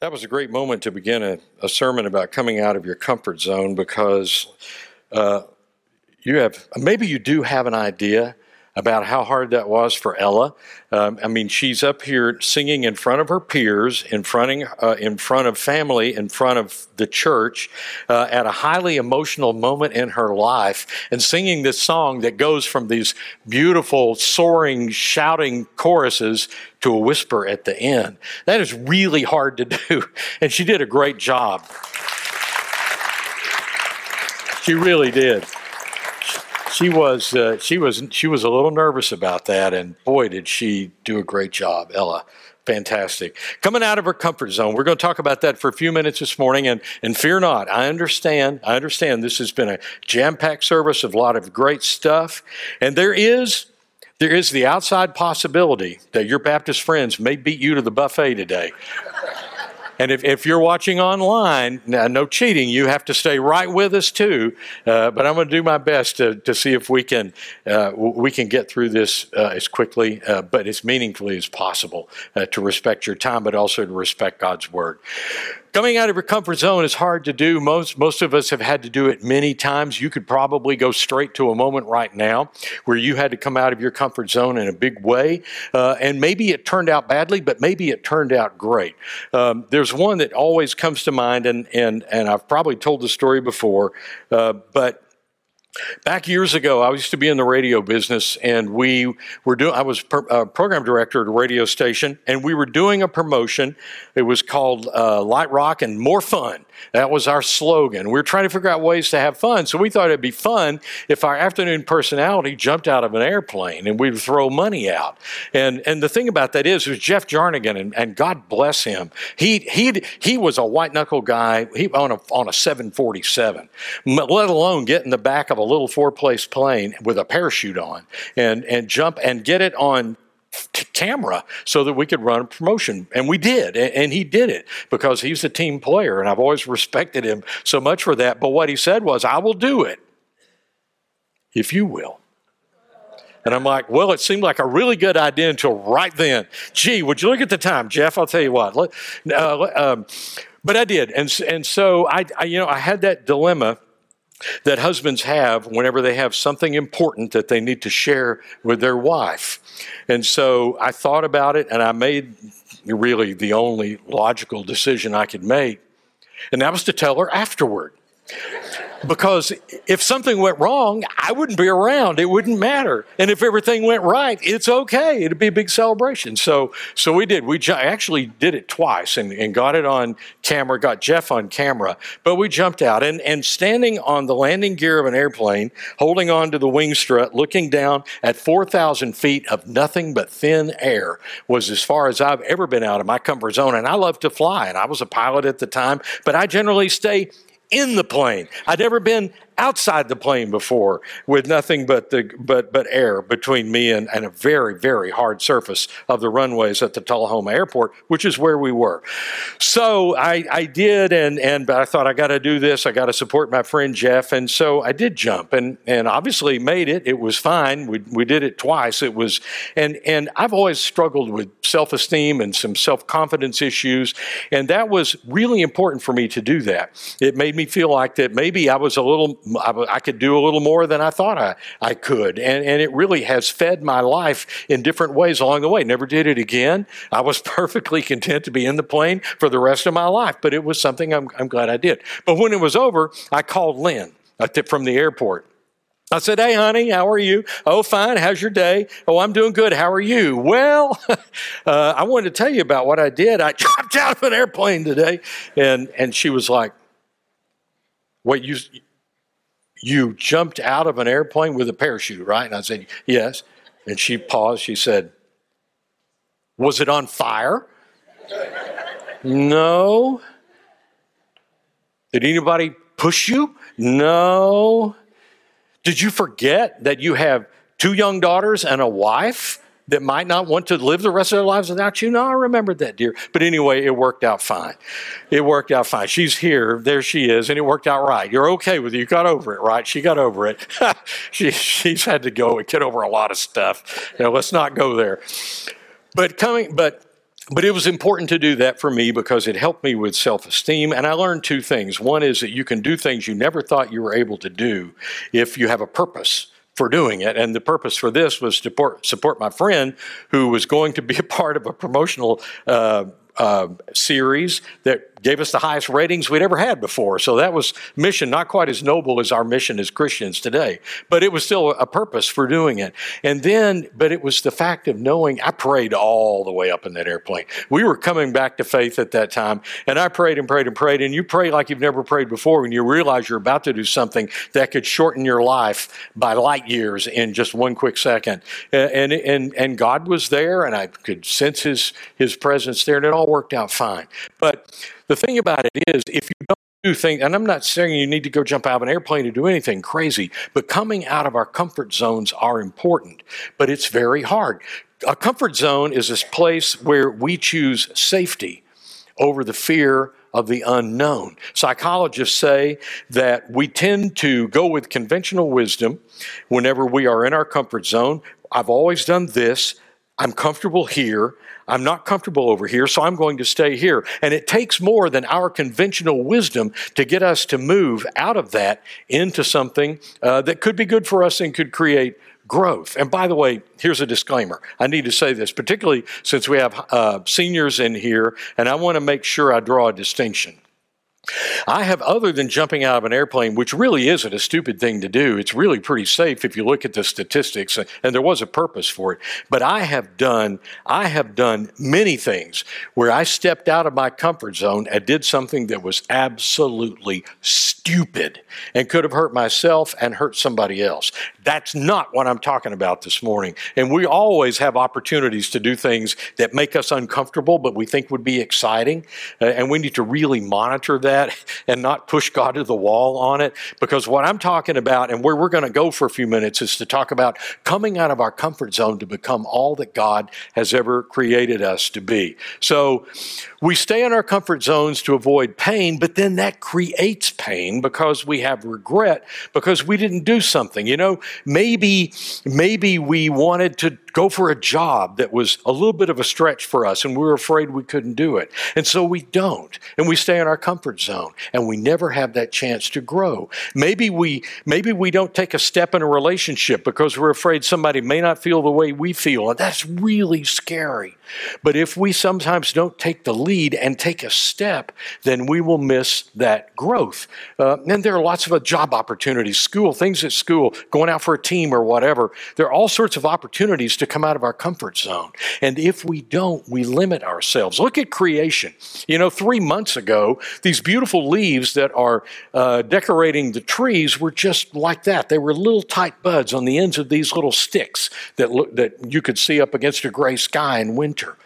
That was a great moment to begin a, a sermon about coming out of your comfort zone because uh, you have, maybe you do have an idea about how hard that was for Ella. Um, I mean, she's up here singing in front of her peers, in front, uh, in front of family, in front of the church, uh, at a highly emotional moment in her life, and singing this song that goes from these beautiful, soaring, shouting choruses to a whisper at the end. That is really hard to do, and she did a great job. She really did she was uh, she was she was a little nervous about that, and boy, did she do a great job, Ella. Fantastic. Coming out of her comfort zone. We're going to talk about that for a few minutes this morning. And, and fear not, I understand. I understand this has been a jam packed service of a lot of great stuff. And there is there is the outside possibility that your Baptist friends may beat you to the buffet today. And if, if you're watching online, no cheating, you have to stay right with us too. Uh, but I'm going to do my best to, to see if we can uh, we can get through this uh, as quickly uh, but as meaningfully as possible uh, to respect your time, but also to respect God's word. Coming out of your comfort zone is hard to do. Most, most of us have had to do it many times. You could probably go straight to a moment right now where you had to come out of your comfort zone in a big way. Uh, and maybe it turned out badly, but maybe it turned out great. Um, there's one that always comes to mind, and, and, and I've probably told the story before, uh, but Back years ago, I used to be in the radio business, and we were doing. I was per, uh, program director at a radio station, and we were doing a promotion. It was called uh, Light Rock and More Fun, that was our slogan. We were trying to figure out ways to have fun. So we thought it'd be fun if our afternoon personality jumped out of an airplane and we'd throw money out. And and the thing about that is, it was Jeff Jarnigan, and, and God bless him. He he he was a white knuckle guy. He on a on a 747, let alone get in the back of a little four place plane with a parachute on and and jump and get it on camera so that we could run a promotion. And we did. And he did it because he's a team player. And I've always respected him so much for that. But what he said was, I will do it if you will. And I'm like, well, it seemed like a really good idea until right then. Gee, would you look at the time, Jeff? I'll tell you what. Uh, um, but I did, and and so I, I, you know, I had that dilemma that husbands have whenever they have something important that they need to share with their wife. And so I thought about it and I made really the only logical decision I could make, and that was to tell her afterward. Because if something went wrong, I wouldn't be around. It wouldn't matter. And if everything went right, it's okay. It'd be a big celebration. So, so we did. We ju- actually did it twice and, and got it on camera, got Jeff on camera. But we jumped out and, and standing on the landing gear of an airplane, holding on to the wing strut, looking down at 4,000 feet of nothing but thin air was as far as I've ever been out of my comfort zone. And I love to fly. And I was a pilot at the time, but I generally stay in the plane. I'd never been outside the plane before with nothing but the but but air between me and, and a very very hard surface of the runways at the Tullahoma Airport, which is where we were. So I, I did, and and but I thought I got to do this. I got to support my friend Jeff, and so I did jump, and and obviously made it. It was fine. We we did it twice. It was, and and I've always struggled with self esteem and some self confidence issues, and that was really important for me to do that. It made me feel like that maybe I was a little I, I, could do a little more than I thought I, I could. And, and it really has fed my life in different ways along the way. Never did it again. I was perfectly content to be in the plane for the rest of my life, but it was something I'm, I'm glad I did. But when it was over, I called Lynn from the airport. I said, Hey, honey, how are you? Oh, fine. How's your day? Oh, I'm doing good. How are you? Well, uh, I wanted to tell you about what I did. I jumped out of an airplane today. And, and she was like, What, you, you jumped out of an airplane with a parachute, right? And I said, Yes. And she paused. She said, Was it on fire? no. Did anybody push you? No. Did you forget that you have two young daughters and a wife? That might not want to live the rest of their lives without you? No, I remembered that, dear. But anyway, it worked out fine. It worked out fine. She's here. There she is. And it worked out right. You're okay with it. You got over it, right? She got over it. she, she's had to go and get over a lot of stuff. Know, let's not go there. But coming, but but it was important to do that for me because it helped me with self esteem. And I learned two things. One is that you can do things you never thought you were able to do if you have a purpose for doing it. And the purpose for this was to support, support my friend who was going to be a part of a promotional uh, uh, series that gave us the highest ratings we'd ever had before. So that was mission, not quite as noble as our mission as Christians today, but it was still a purpose for doing it. And then, but it was the fact of knowing I prayed all the way up in that airplane. We were coming back to faith at that time, and I prayed and prayed and prayed. And you pray like you've never prayed before when you realize you're about to do something that could shorten your life by light years in just one quick second. And and and God was there, and I could sense His His presence there, and it all worked out fine. But the thing about it is, if you don't do things, and I'm not saying you need to go jump out of an airplane to do anything crazy, but coming out of our comfort zones are important, but it's very hard. A comfort zone is this place where we choose safety over the fear of the unknown. Psychologists say that we tend to go with conventional wisdom whenever we are in our comfort zone. I've always done this. I'm comfortable here. I'm not comfortable over here, so I'm going to stay here. And it takes more than our conventional wisdom to get us to move out of that into something uh, that could be good for us and could create growth. And by the way, here's a disclaimer. I need to say this, particularly since we have uh, seniors in here, and I want to make sure I draw a distinction. I have, other than jumping out of an airplane, which really isn't a stupid thing to do, it's really pretty safe if you look at the statistics, and there was a purpose for it. But I have done, I have done many things where I stepped out of my comfort zone and did something that was absolutely stupid and could have hurt myself and hurt somebody else. That's not what I'm talking about this morning. And we always have opportunities to do things that make us uncomfortable, but we think would be exciting. Uh, and we need to really monitor that and not push God to the wall on it. Because what I'm talking about and where we're going to go for a few minutes is to talk about coming out of our comfort zone to become all that God has ever created us to be. So we stay in our comfort zones to avoid pain, but then that creates pain because we have regret because we didn't do something. You know, maybe, maybe we wanted to go for a job that was a little bit of a stretch for us and we were afraid we couldn't do it. And so we don't. And we stay in our comfort zone and we never have that chance to grow. Maybe we, maybe we don't take a step in a relationship because we're afraid somebody may not feel the way we feel. And that's really scary. But if we sometimes don't take the lead and take a step, then we will miss that growth. Uh, and there are lots of uh, job opportunities, school, things at school, going out for a team or whatever. There are all sorts of opportunities to come out of our comfort zone. And if we don't, we limit ourselves. Look at creation. You know, three months ago, these beautiful leaves that are uh, decorating the trees were just like that. They were little tight buds on the ends of these little sticks that, look, that you could see up against a gray sky in winter.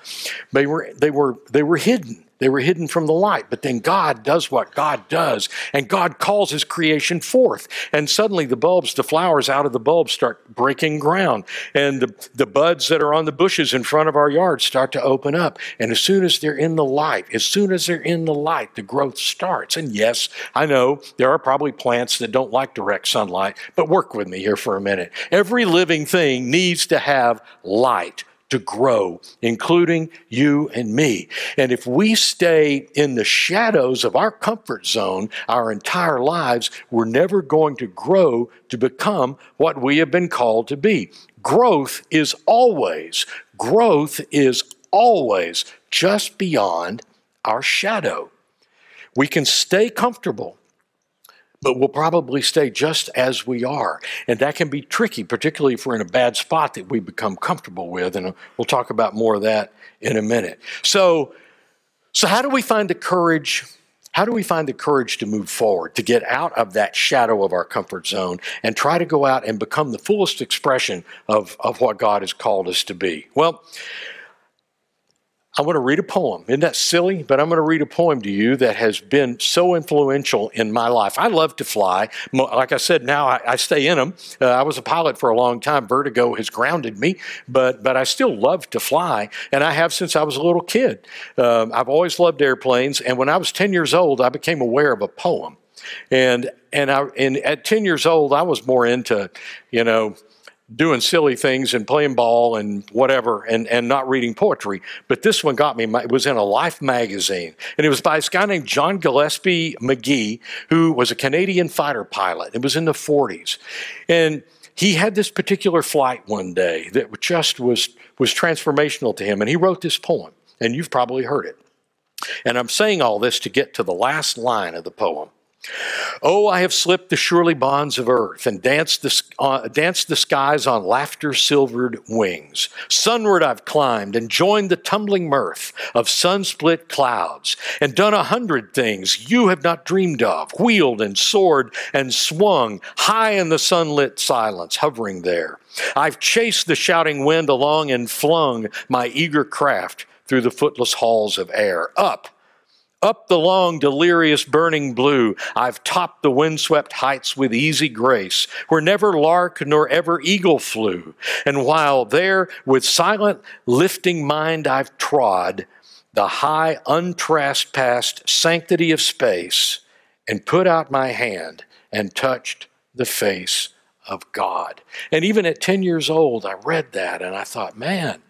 They were, they were, they were hidden. They were hidden from the light. But then God does what God does, and God calls his creation forth. And suddenly the bulbs, the flowers out of the bulbs start breaking ground. And the, the buds that are on the bushes in front of our yard start to open up. And as soon as they're in the light, as soon as they're in the light, the growth starts. And yes, I know there are probably plants that don't like direct sunlight, but work with me here for a minute. Every living thing needs to have light to grow, including you and me. And if we stay in the shadows of our comfort zone our entire lives, we're never going to grow to become what we have been called to be. Growth is always, growth is always just beyond our shadow. We can stay comfortable but we'll probably stay just as we are. And that can be tricky, particularly if we're in a bad spot that we become comfortable with. And uh, we'll talk about more of that in a minute. So, so how do we find the courage? How do we find the courage to move forward, to get out of that shadow of our comfort zone and try to go out and become the fullest expression of, of what God has called us to be? Well, I want to read a poem. Isn't that silly? But I'm going to read a poem to you that has been so influential in my life. I love to fly. Like I said, now I, I stay in them. Uh, I was a pilot for a long time. Vertigo has grounded me, but but I still love to fly, and I have since I was a little kid. Um, I've always loved airplanes, and when I was 10 years old, I became aware of a poem, and and I and at 10 years old, I was more into, you know doing silly things and playing ball and whatever and, and not reading poetry. But this one got me. It was in a Life magazine. And it was by this guy named John Gillespie Magee, who was a Canadian fighter pilot. It was in the 40s. And he had this particular flight one day that just was, was transformational to him. And he wrote this poem. And you've probably heard it. And I'm saying all this to get to the last line of the poem. Oh, I have slipped the surely bonds of earth and danced the, uh, danced the skies on laughter silvered wings. Sunward I've climbed and joined the tumbling mirth of sun split clouds and done a hundred things you have not dreamed of, wheeled and soared and swung high in the sunlit silence, hovering there. I've chased the shouting wind along and flung my eager craft through the footless halls of air. Up up the long, delirious, burning blue, I've topped the windswept heights with easy grace, where never lark nor ever eagle flew. And while there, with silent, lifting mind, I've trod the high, untrespassed sanctity of space, and put out my hand and touched the face of God. And even at 10 years old, I read that and I thought, man,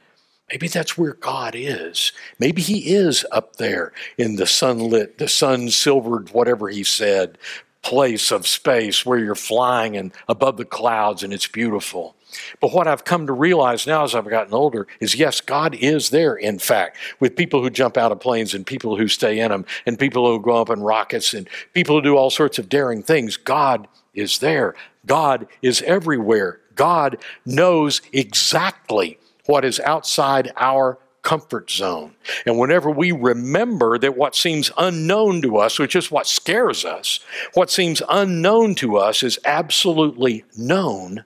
Maybe that's where God is. Maybe He is up there in the sunlit, the sun silvered, whatever He said, place of space where you're flying and above the clouds and it's beautiful. But what I've come to realize now as I've gotten older is yes, God is there, in fact, with people who jump out of planes and people who stay in them and people who go up in rockets and people who do all sorts of daring things. God is there. God is everywhere. God knows exactly what is outside our comfort zone. And whenever we remember that what seems unknown to us, which is what scares us, what seems unknown to us is absolutely known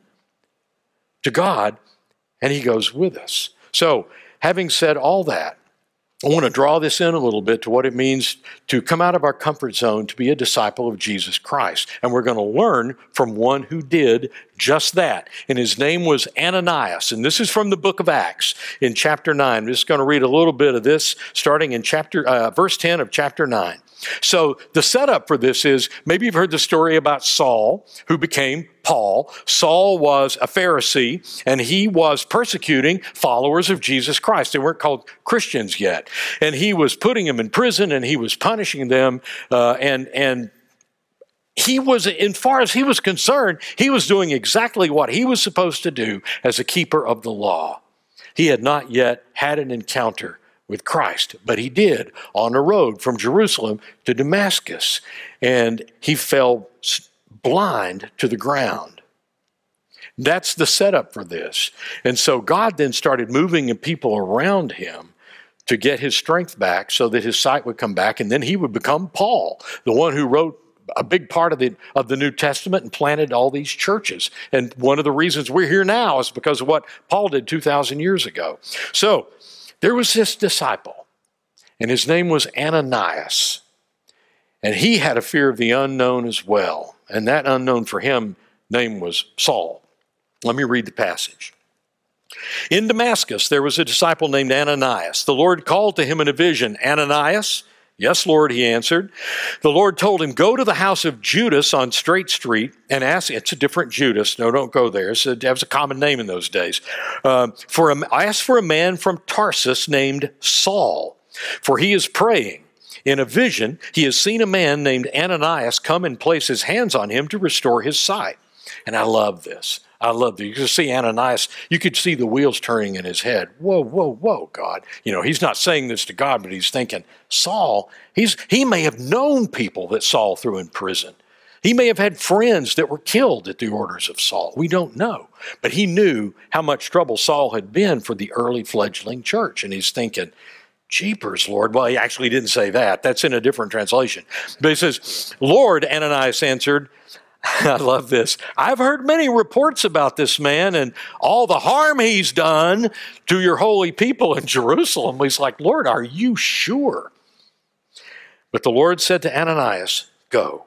to God, and He goes with us. So, having said all that, I want to draw this in a little bit to what it means to come out of our comfort zone to be a disciple of Jesus Christ. And we're going to learn from one who did just that. And his name was Ananias. And this is from the book of Acts in chapter 9. I'm just going to read a little bit of this starting in chapter uh, verse 10 of chapter 9. So the setup for this is maybe you've heard the story about Saul, who became Paul. Saul was a Pharisee and he was persecuting followers of Jesus Christ. They weren't called Christians yet. And he was putting them in prison and he was punishing them uh, and, and he was, in far as he was concerned, he was doing exactly what he was supposed to do as a keeper of the law. He had not yet had an encounter with Christ, but he did on a road from Jerusalem to Damascus, and he fell blind to the ground. That's the setup for this. And so God then started moving people around him to get his strength back so that his sight would come back, and then he would become Paul, the one who wrote a big part of the of the New Testament and planted all these churches. And one of the reasons we're here now is because of what Paul did 2000 years ago. So, there was this disciple, and his name was Ananias. And he had a fear of the unknown as well. And that unknown for him name was Saul. Let me read the passage. In Damascus, there was a disciple named Ananias. The Lord called to him in a vision, Ananias. Yes, Lord, he answered. The Lord told him, Go to the house of Judas on Straight Street and ask, it's a different Judas. No, don't go there. It was a common name in those days. Uh, for a, ask for a man from Tarsus named Saul, for he is praying. In a vision, he has seen a man named Ananias come and place his hands on him to restore his sight. And I love this. I love that. You could see Ananias, you could see the wheels turning in his head. Whoa, whoa, whoa, God. You know, he's not saying this to God, but he's thinking, Saul, he's, he may have known people that Saul threw in prison. He may have had friends that were killed at the orders of Saul. We don't know. But he knew how much trouble Saul had been for the early fledgling church. And he's thinking, Jeepers, Lord. Well, he actually didn't say that. That's in a different translation. But he says, Lord, Ananias answered, I love this. I've heard many reports about this man and all the harm he's done to your holy people in Jerusalem. He's like, Lord, are you sure? But the Lord said to Ananias, Go,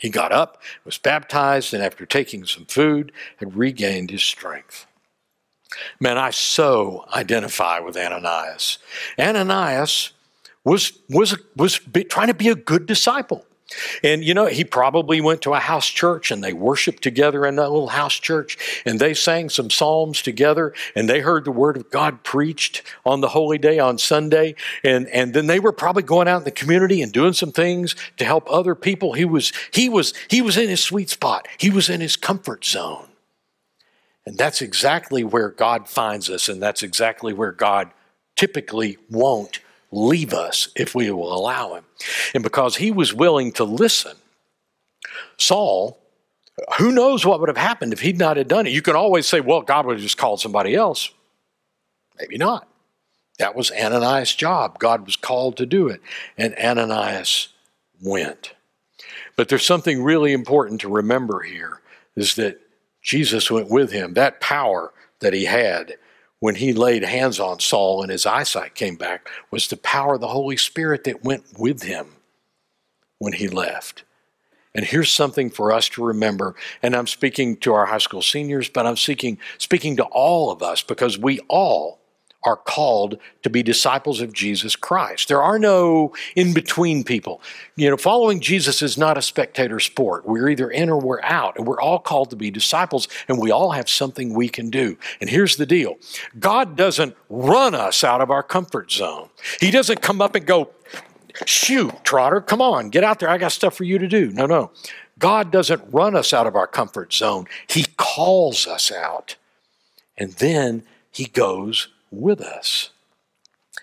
He got up, was baptized, and after taking some food, had regained his strength. Man, I so identify with Ananias. Ananias was, was, was trying to be a good disciple. And you know, he probably went to a house church and they worshiped together in that little house church and they sang some psalms together and they heard the word of God preached on the holy day on Sunday. And, and then they were probably going out in the community and doing some things to help other people. He was, he was, he was in his sweet spot. He was in his comfort zone. And that's exactly where God finds us. And that's exactly where God typically won't leave us if we will allow him. And because he was willing to listen, Saul, who knows what would have happened if he'd not have done it? You can always say, well, God would have just called somebody else. Maybe not. That was Ananias' job. God was called to do it. And Ananias went. But there's something really important to remember here is that Jesus went with him. That power that he had when he laid hands on Saul and his eyesight came back was the power of the Holy Spirit that went with him when he left. And here's something for us to remember. And I'm speaking to our high school seniors, but I'm speaking, speaking to all of us because we all are called to be disciples of Jesus Christ. There are no in between people. You know, following Jesus is not a spectator sport. We're either in or we're out, and we're all called to be disciples, and we all have something we can do. And here's the deal God doesn't run us out of our comfort zone, He doesn't come up and go, Shoot, Trotter, come on, get out there. I got stuff for you to do. No, no. God doesn't run us out of our comfort zone, He calls us out. And then He goes with us.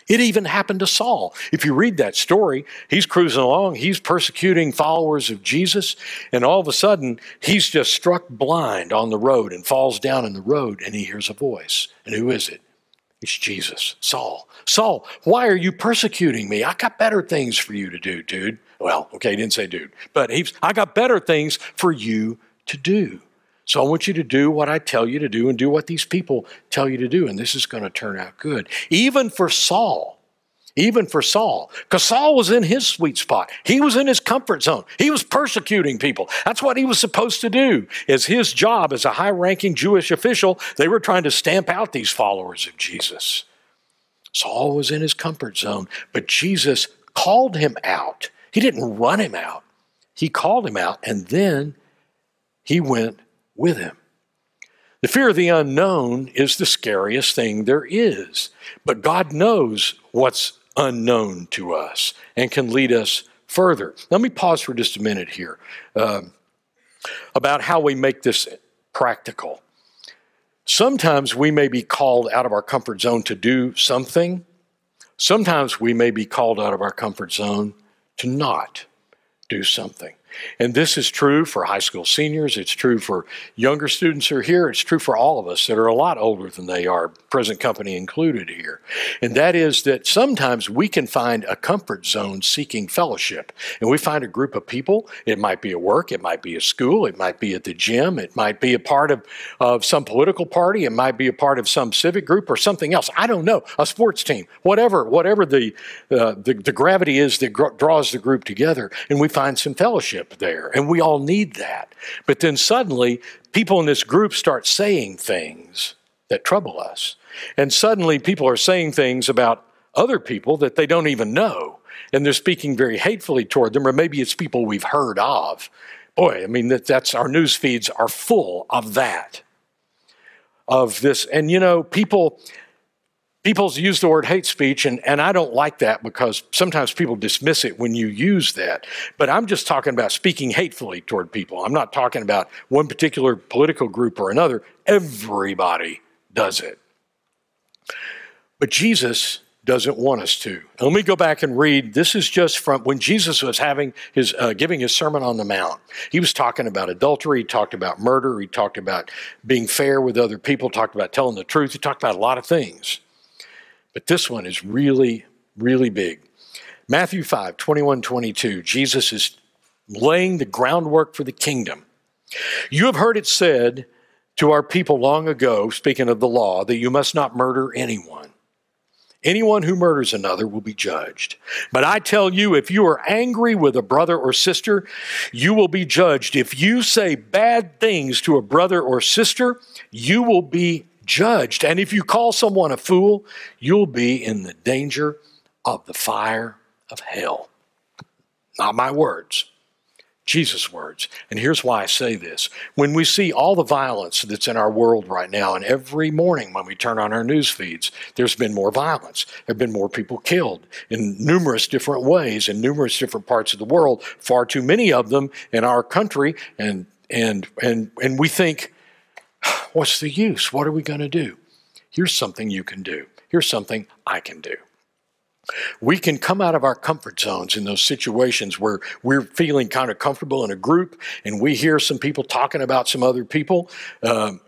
It even happened to Saul. If you read that story, he's cruising along, he's persecuting followers of Jesus, and all of a sudden, he's just struck blind on the road and falls down in the road, and he hears a voice. And who is it? It's Jesus. Saul. Saul, why are you persecuting me? I got better things for you to do, dude. Well, okay, he didn't say dude, but he's, I got better things for you to do. So I want you to do what I tell you to do and do what these people tell you to do, and this is going to turn out good. Even for Saul, even for Saul, because Saul was in his sweet spot. He was in his comfort zone. He was persecuting people. That's what he was supposed to do. As his job as a high ranking Jewish official, they were trying to stamp out these followers of Jesus. Saul was in his comfort zone, but Jesus called him out. He didn't run him out, he called him out, and then he went with him. The fear of the unknown is the scariest thing there is, but God knows what's unknown to us and can lead us further. Let me pause for just a minute here uh, about how we make this practical. Sometimes we may be called out of our comfort zone to do something. Sometimes we may be called out of our comfort zone to not do something. And this is true for high school seniors. It's true for younger students who are here. It's true for all of us that are a lot older than they are, present company included here. And that is that sometimes we can find a comfort zone seeking fellowship. And we find a group of people. It might be at work, it might be at school, it might be at the gym, it might be a part of, of some political party, it might be a part of some civic group or something else. I don't know, a sports team, whatever, whatever the, uh, the, the gravity is that gr- draws the group together. And we find some fellowship there, and we all need that. But then suddenly, people in this group start saying things that trouble us. And suddenly, people are saying things about other people that they don't even know, and they're speaking very hatefully toward them, or maybe it's people we've heard of. Boy, I mean, that, that's our news feeds are full of that. Of this, and you know, people people use the word hate speech, and, and I don't like that because sometimes people dismiss it when you use that. But I'm just talking about speaking hatefully toward people. I'm not talking about one particular political group or another. Everybody does it. But Jesus doesn't want us to. let me go back and read. This is just from when Jesus was having his uh, giving his sermon on the mount. He was talking about adultery. He talked about murder. He talked about being fair with other people. Talked about telling the truth. He talked about a lot of things. But this one is really, really big. Matthew 5, 21, 22. Jesus is laying the groundwork for the kingdom. You have heard it said to our people long ago, speaking of the law, that you must not murder anyone. Anyone who murders another will be judged. But I tell you, if you are angry with a brother or sister, you will be judged. If you say bad things to a brother or sister, you will be judged. And if you call someone a fool, you'll be in the danger of the fire of hell. Not my words. Jesus' words. And here's why I say this. When we see all the violence that's in our world right now, and every morning when we turn on our news feeds, there's been more violence. There have been more people killed in numerous different ways in numerous different parts of the world, far too many of them in our country. And, and, and, and we think, what's the use? What are we going to do? Here's something you can do. Here's something I can do. We can come out of our comfort zones in those situations where we're feeling kind of comfortable in a group and we hear some people talking about some other people. Um,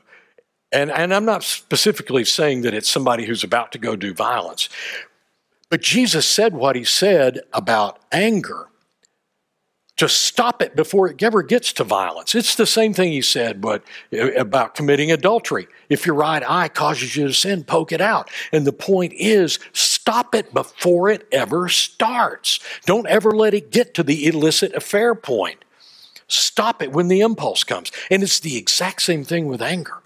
and, and I'm not specifically saying that it's somebody who's about to go do violence, but Jesus said what he said about anger to stop it before it ever gets to violence. It's the same thing he said but uh, about committing adultery. If your right eye causes you to sin, poke it out. And the point is, stop it before it ever starts. Don't ever let it get to the illicit affair point. Stop it when the impulse comes. And it's the exact same thing with anger.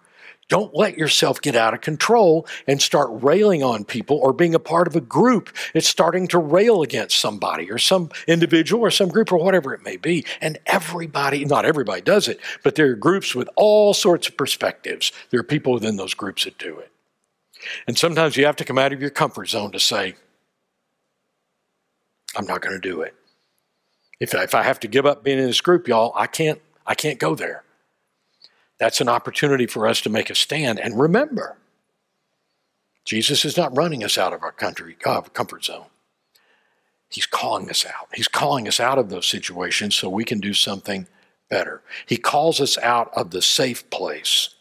Don't let yourself get out of control and start railing on people or being a part of a group that's starting to rail against somebody or some individual or some group or whatever it may be. And everybody, not everybody does it, but there are groups with all sorts of perspectives. There are people within those groups that do it. And sometimes you have to come out of your comfort zone to say, I'm not going to do it. If, if I have to give up being in this group, y'all, I can't, I can't go there. That's an opportunity for us to make a stand. And remember, Jesus is not running us out of our country, uh, comfort zone. He's calling us out. He's calling us out of those situations so we can do something better. He calls us out of the safe place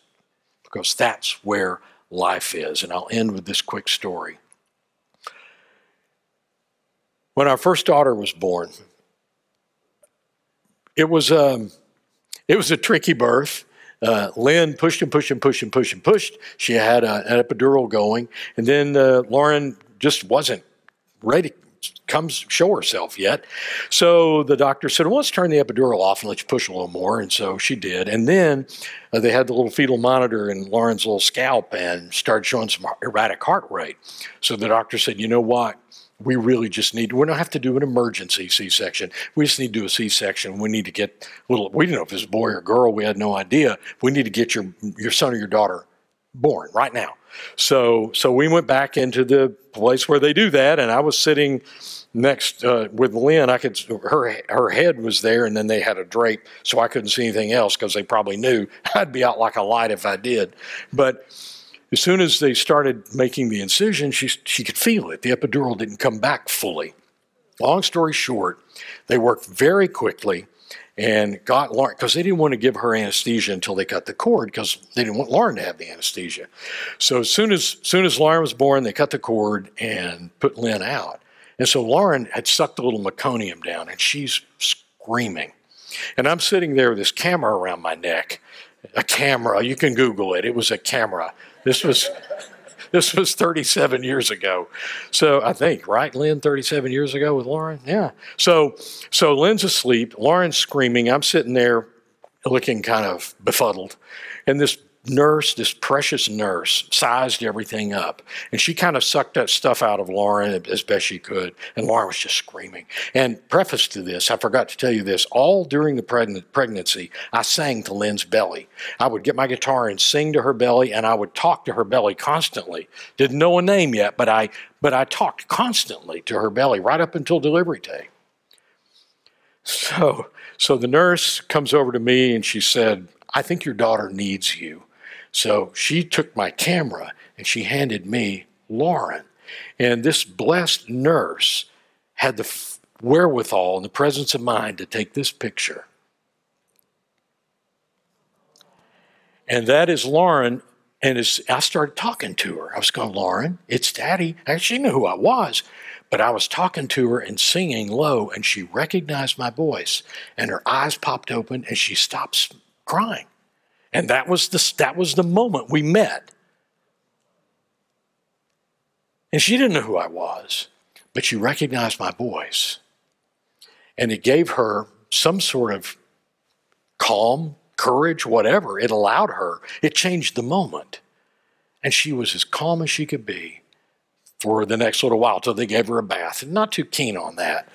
because that's where life is. And I'll end with this quick story. When our first daughter was born, it was a, um, it was a tricky birth. Uh, Lynn pushed and pushed and pushed and pushed and pushed. She had a, an epidural going, and then uh, Lauren just wasn't ready come show herself yet. So the doctor said, well, let's turn the epidural off and let you push a little more. And so she did. And then uh, they had the little fetal monitor in Lauren's little scalp and started showing some erratic heart rate. So the doctor said, you know what? we really just need we don't have to do an emergency c-section we just need to do a c-section we need to get little we didn't know if it was a boy or girl we had no idea we need to get your your son or your daughter born right now. So so we went back into the place where they do that and i was sitting next uh, with lynn. I could her her head was there and then they had a drape so i couldn't see anything else because they probably knew. I'd be out like a light if i did. But as soon as they started making the incision, she, she could feel it. The epidural didn't come back fully. Long story short, they worked very quickly and got Lauren, because they didn't want to give her anesthesia until they cut the cord because they didn't want Lauren to have the anesthesia. So as soon as, soon as Lauren was born, they cut the cord and put Lynn out. And so Lauren had sucked a little meconium down and she's screaming. And I'm sitting there with this camera around my neck. A camera, you can Google it. It was a camera this was this was 37 years ago. So I think, right, Lynn, 37 years ago with Lauren? Yeah. So so Lynn's asleep, Lauren's screaming, I'm sitting there looking kind of befuddled. And this nurse, this precious nurse, sized everything up. And she kind of sucked that stuff out of Lauren as best she could. And Lauren was just screaming. And preface to this, I forgot to tell you this, all during the pregnancy, I sang to Lynn's belly. I would get my guitar and sing to her belly, and I would talk to her belly constantly. Didn't know a name yet, but I but I talked constantly to her belly right up until delivery day. So so the nurse comes over to me and she said, I think your daughter needs you. So she took my camera and she handed me Lauren. And this blessed nurse had the wherewithal and the presence of mind to take this picture. And that is Lauren. And as I started talking to her, I was going, Lauren, it's Daddy. And she knew who I was. But I was talking to her and singing low, and she recognized my voice, and her eyes popped open, and she stopped crying. And that was the, that was the moment we met. And she didn't know who I was, but she recognized my voice. And it gave her some sort of calm, courage, whatever. It allowed her, it changed the moment. And she was as calm as she could be for the next little while till they gave her a bath. Not too keen on that.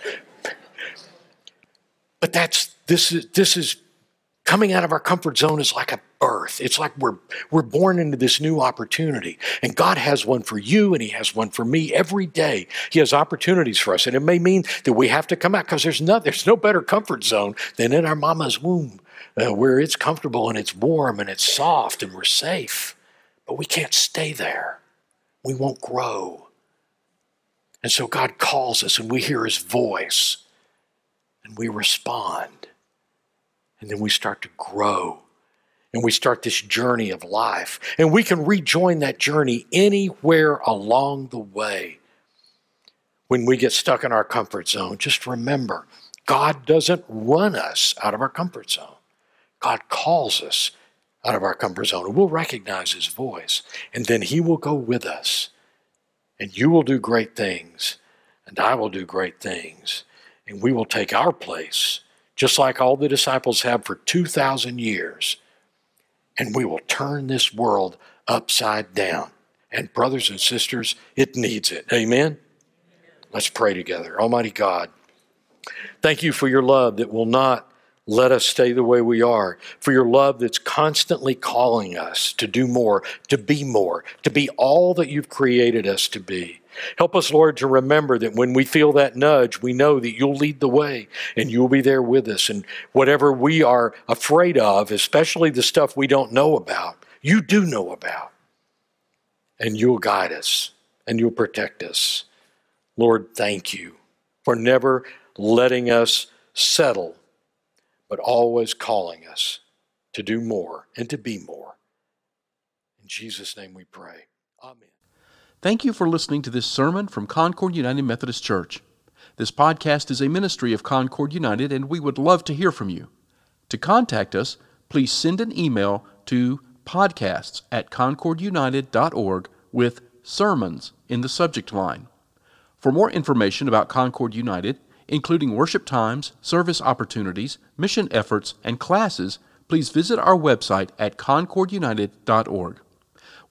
But that's this is this is coming out of our comfort zone is like a birth. It's like we're we're born into this new opportunity. And God has one for you and he has one for me every day. He has opportunities for us. And it may mean that we have to come out because there's no there's no better comfort zone than in our mama's womb. Uh, where it's comfortable and it's warm and it's soft and we're safe. But we can't stay there. We won't grow. And so God calls us and we hear his voice and we respond. And then we start to grow and we start this journey of life. And we can rejoin that journey anywhere along the way. When we get stuck in our comfort zone, just remember God doesn't run us out of our comfort zone. God calls us out of our comfort zone, and we'll recognize His voice, and then He will go with us and you will do great things, and I will do great things, and we will take our place, just like all the disciples have for 2,000 years, and we will turn this world upside down. And, brothers and sisters, it needs it. Amen? Let's pray together. Almighty God, thank you for your love that will not let us stay the way we are, for your love that's constantly calling us to do more, to be more, to be all that you've created us to be. Help us, Lord, to remember that when we feel that nudge, we know that you'll lead the way and you'll be there with us. And whatever we are afraid of, especially the stuff we don't know about, you do know about. And you'll guide us and you'll protect us. Lord, thank you for never letting us settle but always calling us to do more and to be more. In Jesus' name we pray. Amen. Thank you for listening to this sermon from Concord United Methodist Church. This podcast is a ministry of Concord United, and we would love to hear from you. To contact us, please send an email to podcasts at concordunited.org with sermons in the subject line. For more information about Concord United, including worship times, service opportunities, mission efforts, and classes, please visit our website at concordunited.org.